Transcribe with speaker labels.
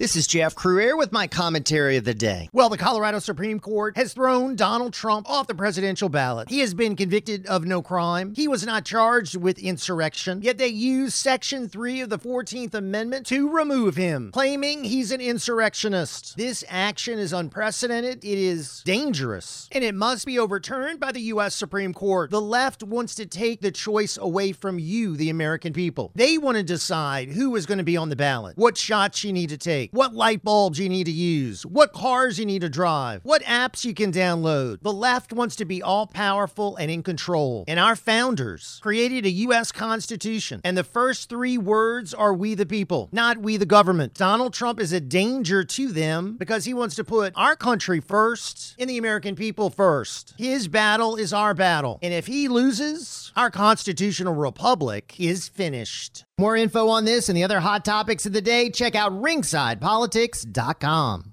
Speaker 1: This is Jeff Crouere with my commentary of the day. Well, the Colorado Supreme Court has thrown Donald Trump off the presidential ballot. He has been convicted of no crime. He was not charged with insurrection, yet they used Section 3 of the 14th Amendment to remove him, claiming he's an insurrectionist. This action is unprecedented, it is dangerous, and it must be overturned by the U.S. Supreme Court. The left wants to take the choice away from you, the American people. They want to decide who is going to be on the ballot, what shots you need to take what light bulbs you need to use, what cars you need to drive, what apps you can download. The left wants to be all powerful and in control. And our founders created a U.S. Constitution, and the first three words are we the people, not we the government. Donald Trump is a danger to them because he wants to put our country first and the American people first. His battle is our battle. And if he loses, our constitutional republic is finished. More info on this and the other hot topics of the day, check out ringsidepolitics.com.